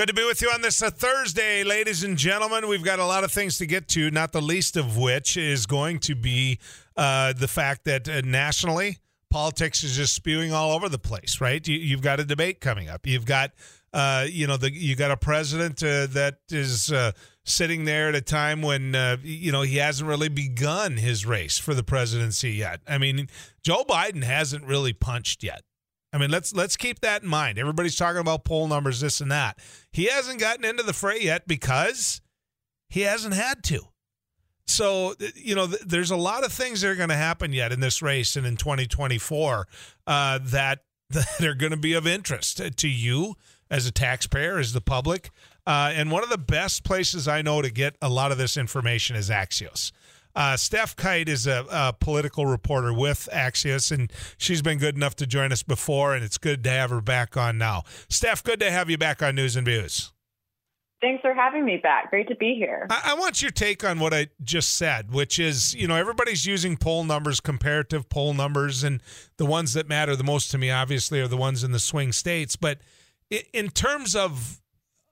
Good to be with you on this uh, Thursday, ladies and gentlemen. We've got a lot of things to get to, not the least of which is going to be uh, the fact that uh, nationally, politics is just spewing all over the place, right? You, have got a debate coming up. You've got, uh, you know, the you got a president uh, that is uh, sitting there at a time when uh, you know he hasn't really begun his race for the presidency yet. I mean, Joe Biden hasn't really punched yet. I mean, let's let's keep that in mind. Everybody's talking about poll numbers, this and that. He hasn't gotten into the fray yet because he hasn't had to. So, you know, th- there's a lot of things that are going to happen yet in this race and in 2024 uh, that that are going to be of interest to you as a taxpayer, as the public. Uh, and one of the best places I know to get a lot of this information is Axios. Uh, Stef Kight is a, a, political reporter with Axios, and she's been good enough to join us before, and it's good to have her back on now. Stef, good to have you back on News and Views. Thanks for having me back. Great to be here. I, I, want your take on what I just said, which is, you know, everybody's using poll numbers, comparative poll numbers, and the ones that matter the most to me, obviously, are the ones in the swing states. But in terms of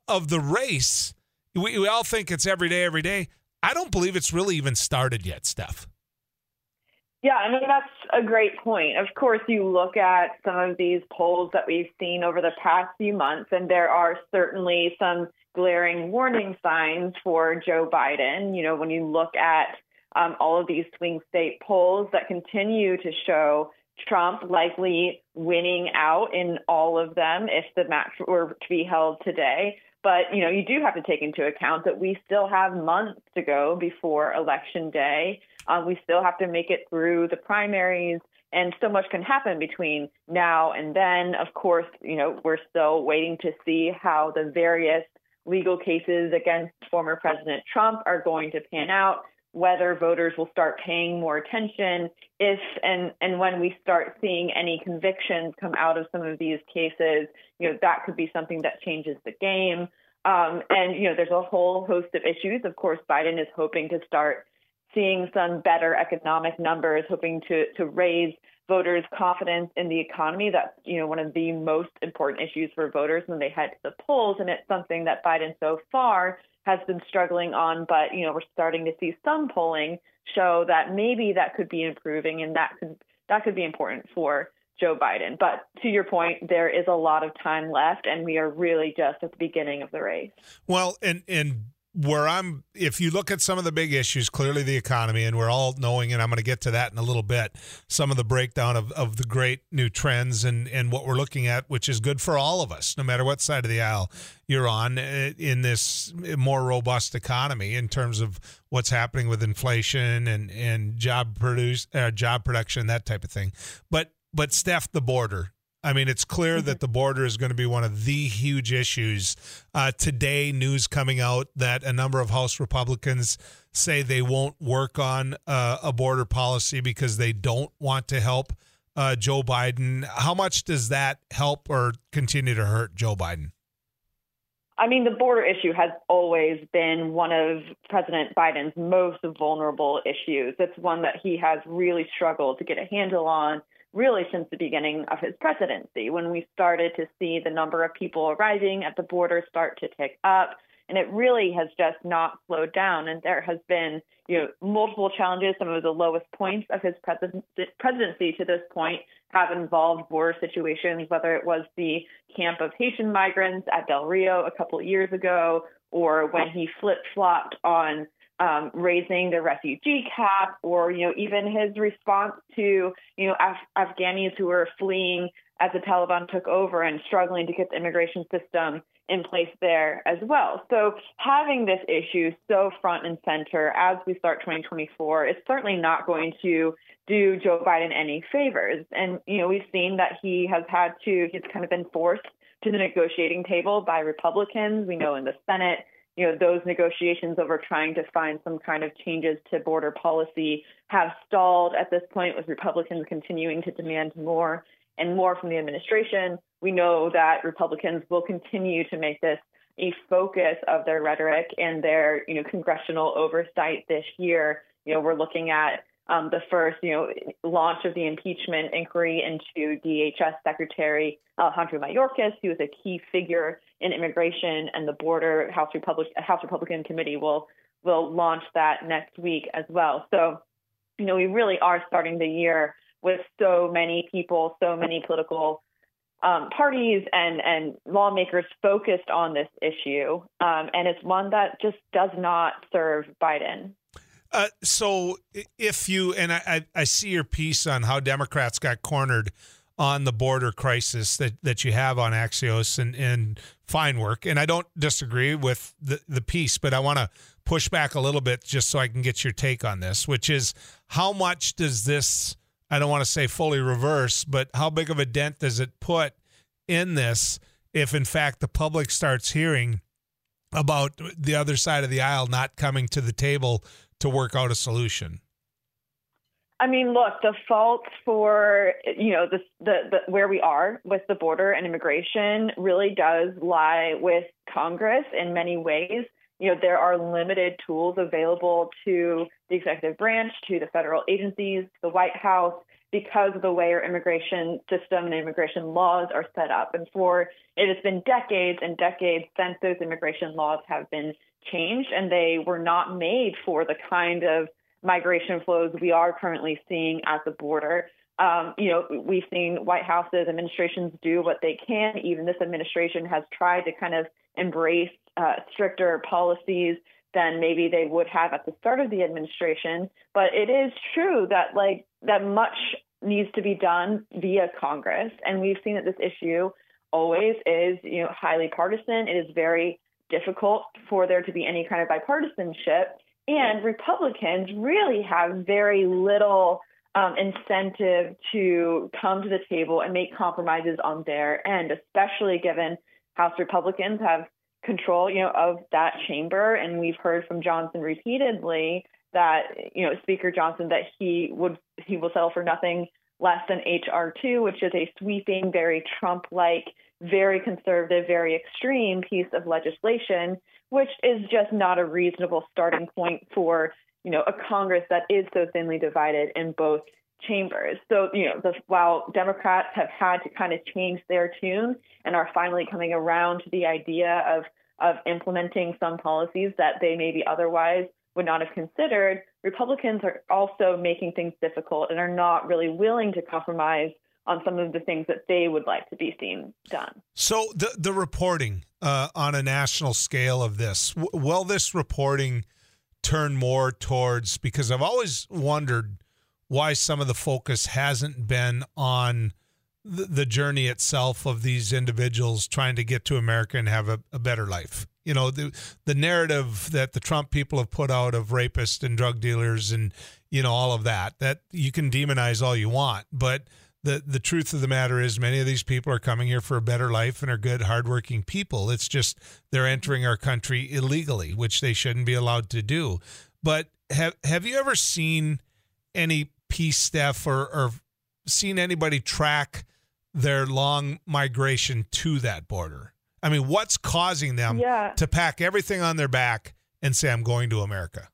of the race, we, we all think it's every day, every day. I don't believe it's really even started yet, Stef. Yeah, I mean, that's a great point. Of course, you look at some of these polls that we've seen over the past few months, and there are certainly some glaring warning signs for Joe Biden. You know, when you look at um, all of these swing state polls that continue to show Trump likely winning out in all of them if the match were to be held today. But you know, you do have to take into account that we still have months to go before election day. Um, we still have to make it through the primaries, and so much can happen between now and then. Of course, you know, we're still waiting to see how the various legal cases against former President Trump are going to pan out whether voters will start paying more attention if and and when we start seeing any convictions come out of some of these cases you know that could be something that changes the game. Um, and you know there's a whole host of issues. Of course biden is hoping to start seeing some better economic numbers hoping to to raise voters confidence in the economy. That's you know one of the most important issues for voters when they head to the polls and it's something that biden so far has been struggling on, but you know we're starting to see some polling show that maybe that could be improving, and that could that could be important for Joe Biden. But to your point, there is a lot of time left, and we are really just at the beginning of the race. Well, and and where I'm, if you look at some of the big issues, clearly the economy, and we're all knowing, and I'm going to get to that in a little bit, some of the breakdown of, of the great new trends and, and what we're looking at, which is good for all of us, no matter what side of the aisle you're on eh, in this more robust economy in terms of what's happening with inflation and, and job produce, uh, job production, that type of thing. But, but Stef, the border, I mean, it's clear that the border is going to be one of the huge issues. Uh, today, news coming out that a number of House Republicans say they won't work on uh, a border policy because they don't want to help uh, Joe Biden. How much does that help or continue to hurt Joe Biden? I mean, the border issue has always been one of President Biden's most vulnerable issues. It's one that he has really struggled to get a handle on really since the beginning of his presidency, when we started to see the number of people arriving at the border start to tick up. And it really has just not slowed down. And there has been, you know, multiple challenges. Some of the lowest points of his presidency to this point have involved border situations, whether it was the camp of Haitian migrants at Del Rio a couple of years ago, or when he flip flopped on um, raising the refugee cap, or you know even his response to you know Af- Afghanis who were fleeing as the Taliban took over and struggling to get the immigration system in place there as well. So having this issue so front and center as we start 2024 is certainly not going to do Joe Biden any favors. And you know we've seen that he has had to he's kind of been forced to the negotiating table by Republicans. We know in the Senate you know, those negotiations over trying to find some kind of changes to border policy have stalled at this point, with Republicans continuing to demand more and more from the administration. We know that Republicans will continue to make this a focus of their rhetoric and their, you know, congressional oversight this year. You know, we're looking at um, the first, you know, launch of the impeachment inquiry into DHS Secretary Alejandro Mayorkas, who is a key figure in immigration, and the border House, House Republican Committee will will launch that next week as well. So, you know, we really are starting the year with so many people, so many political um, parties and and lawmakers focused on this issue, um, and it's one that just does not serve Biden. Uh, so if you and I, I see your piece on how Democrats got cornered on the border crisis that, that you have on Axios and, and fine work. And I don't disagree with the, the piece, but I want to push back a little bit just so I can get your take on this, which is how much does this, I don't want to say fully reverse, but how big of a dent does it put in this if, in fact, the public starts hearing about the other side of the aisle not coming to the table to work out a solution? I mean, look, the fault for you know the, the, the where we are with the border and immigration really does lie with Congress in many ways. You know, there are limited tools available to the executive branch, to the federal agencies, the White House, because of the way our immigration system and immigration laws are set up. And for it has been decades and decades since those immigration laws have been changed, and they were not made for the kind of migration flows we are currently seeing at the border. Um, you know, we've seen White Houses, administrations do what they can. Even this administration has tried to kind of embrace uh, stricter policies than maybe they would have at the start of the administration. But it is true that like that much needs to be done via Congress, and we've seen that this issue always is you know highly partisan. It is very difficult for there to be any kind of bipartisanship. And Republicans really have very little um, incentive to come to the table and make compromises on their end, especially given House Republicans have control, you know, of that chamber. And we've heard from Johnson repeatedly that, you know, Speaker Johnson that he would he will settle for nothing less than HR two, which is a sweeping, very Trump-like, very conservative, very extreme piece of legislation which is just not a reasonable starting point for you know a Congress that is so thinly divided in both chambers. So you know, the, while Democrats have had to kind of change their tune and are finally coming around to the idea of of implementing some policies that they maybe otherwise would not have considered, Republicans are also making things difficult and are not really willing to compromise on some of the things that they would like to be seen done. So the the reporting uh, on a national scale of this, w- will this reporting turn more towards? Because I've always wondered why some of the focus hasn't been on the, journey itself of these individuals trying to get to America and have a, a better life. You know, the the narrative that the Trump people have put out of rapists and drug dealers and you know all of that that you can demonize all you want, but the the truth of the matter is many of these people are coming here for a better life and are good hardworking people it's just they're entering our country illegally which they shouldn't be allowed to do but have have you ever seen any piece Stef or, or seen anybody track their long migration to that border i mean what's causing them yeah. to pack everything on their back and say i'm going to america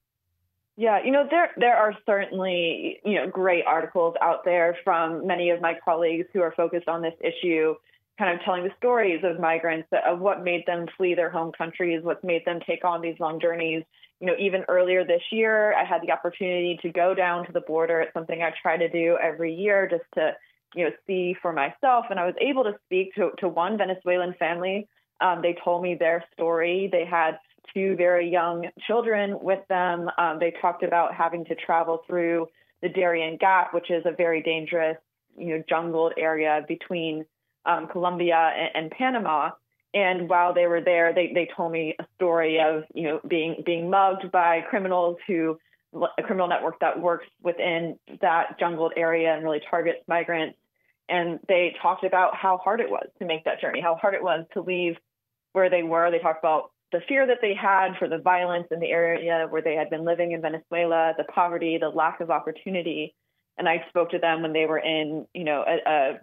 yeah, you know there there are certainly you know great articles out there from many of my colleagues who are focused on this issue, kind of telling the stories of migrants of what made them flee their home countries, what's made them take on these long journeys. You know, even earlier this year, I had the opportunity to go down to the border. It's something I try to do every year just to you know see for myself, and I was able to speak to to one Venezuelan family. Um, they told me their story. They had two very young children with them. Um, they talked about having to travel through the Darien Gap, which is a very dangerous, you know, jungled area between um, Colombia and, and, Panama. And while they were there, they, they told me a story of you know being being mugged by criminals who a criminal network that works within that jungled area and really targets migrants. And they talked about how hard it was to make that journey, how hard it was to leave where they were. They talked about the fear that they had for the violence in the area where they had been living in Venezuela, the poverty, the lack of opportunity. And I spoke to them when they were in, you know, a, a,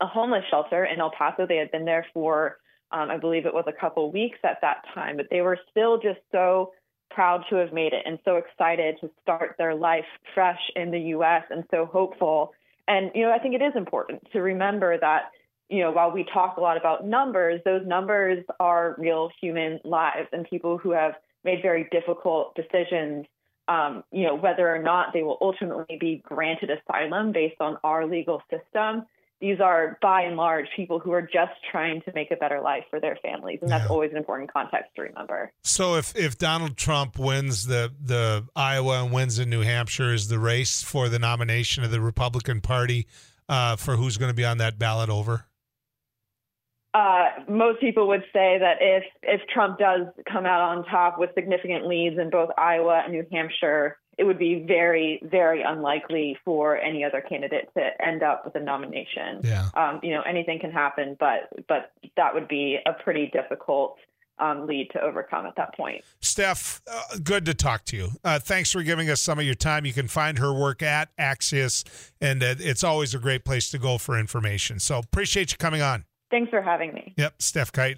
a homeless shelter in El Paso. They had been there for, um, I believe it was a couple weeks at that time, but they were still just so proud to have made it and so excited to start their life fresh in the U.S. and so hopeful. And, you know, I think it is important to remember that, you know, while we talk a lot about numbers, those numbers are real human lives and people who have made very difficult decisions, um, you know, whether or not they will ultimately be granted asylum based on our legal system these are by and large people who are just trying to make a better life for their families and that's yeah. always an important context to remember so if if donald trump wins the the iowa and wins in new hampshire is the race for the nomination of the republican party uh, for who's going to be on that ballot over uh, most people would say that if if Trump does come out on top with significant leads in both Iowa and New Hampshire, it would be very, very unlikely for any other candidate to end up with a nomination. Yeah. Um, you know, anything can happen, but but that would be a pretty difficult um, lead to overcome at that point. Stef, uh, good to talk to you. Uh, thanks for giving us some of your time. You can find her work at Axios, and uh, it's always a great place to go for information. So appreciate you coming on. Thanks for having me. Yep, Stef Kight.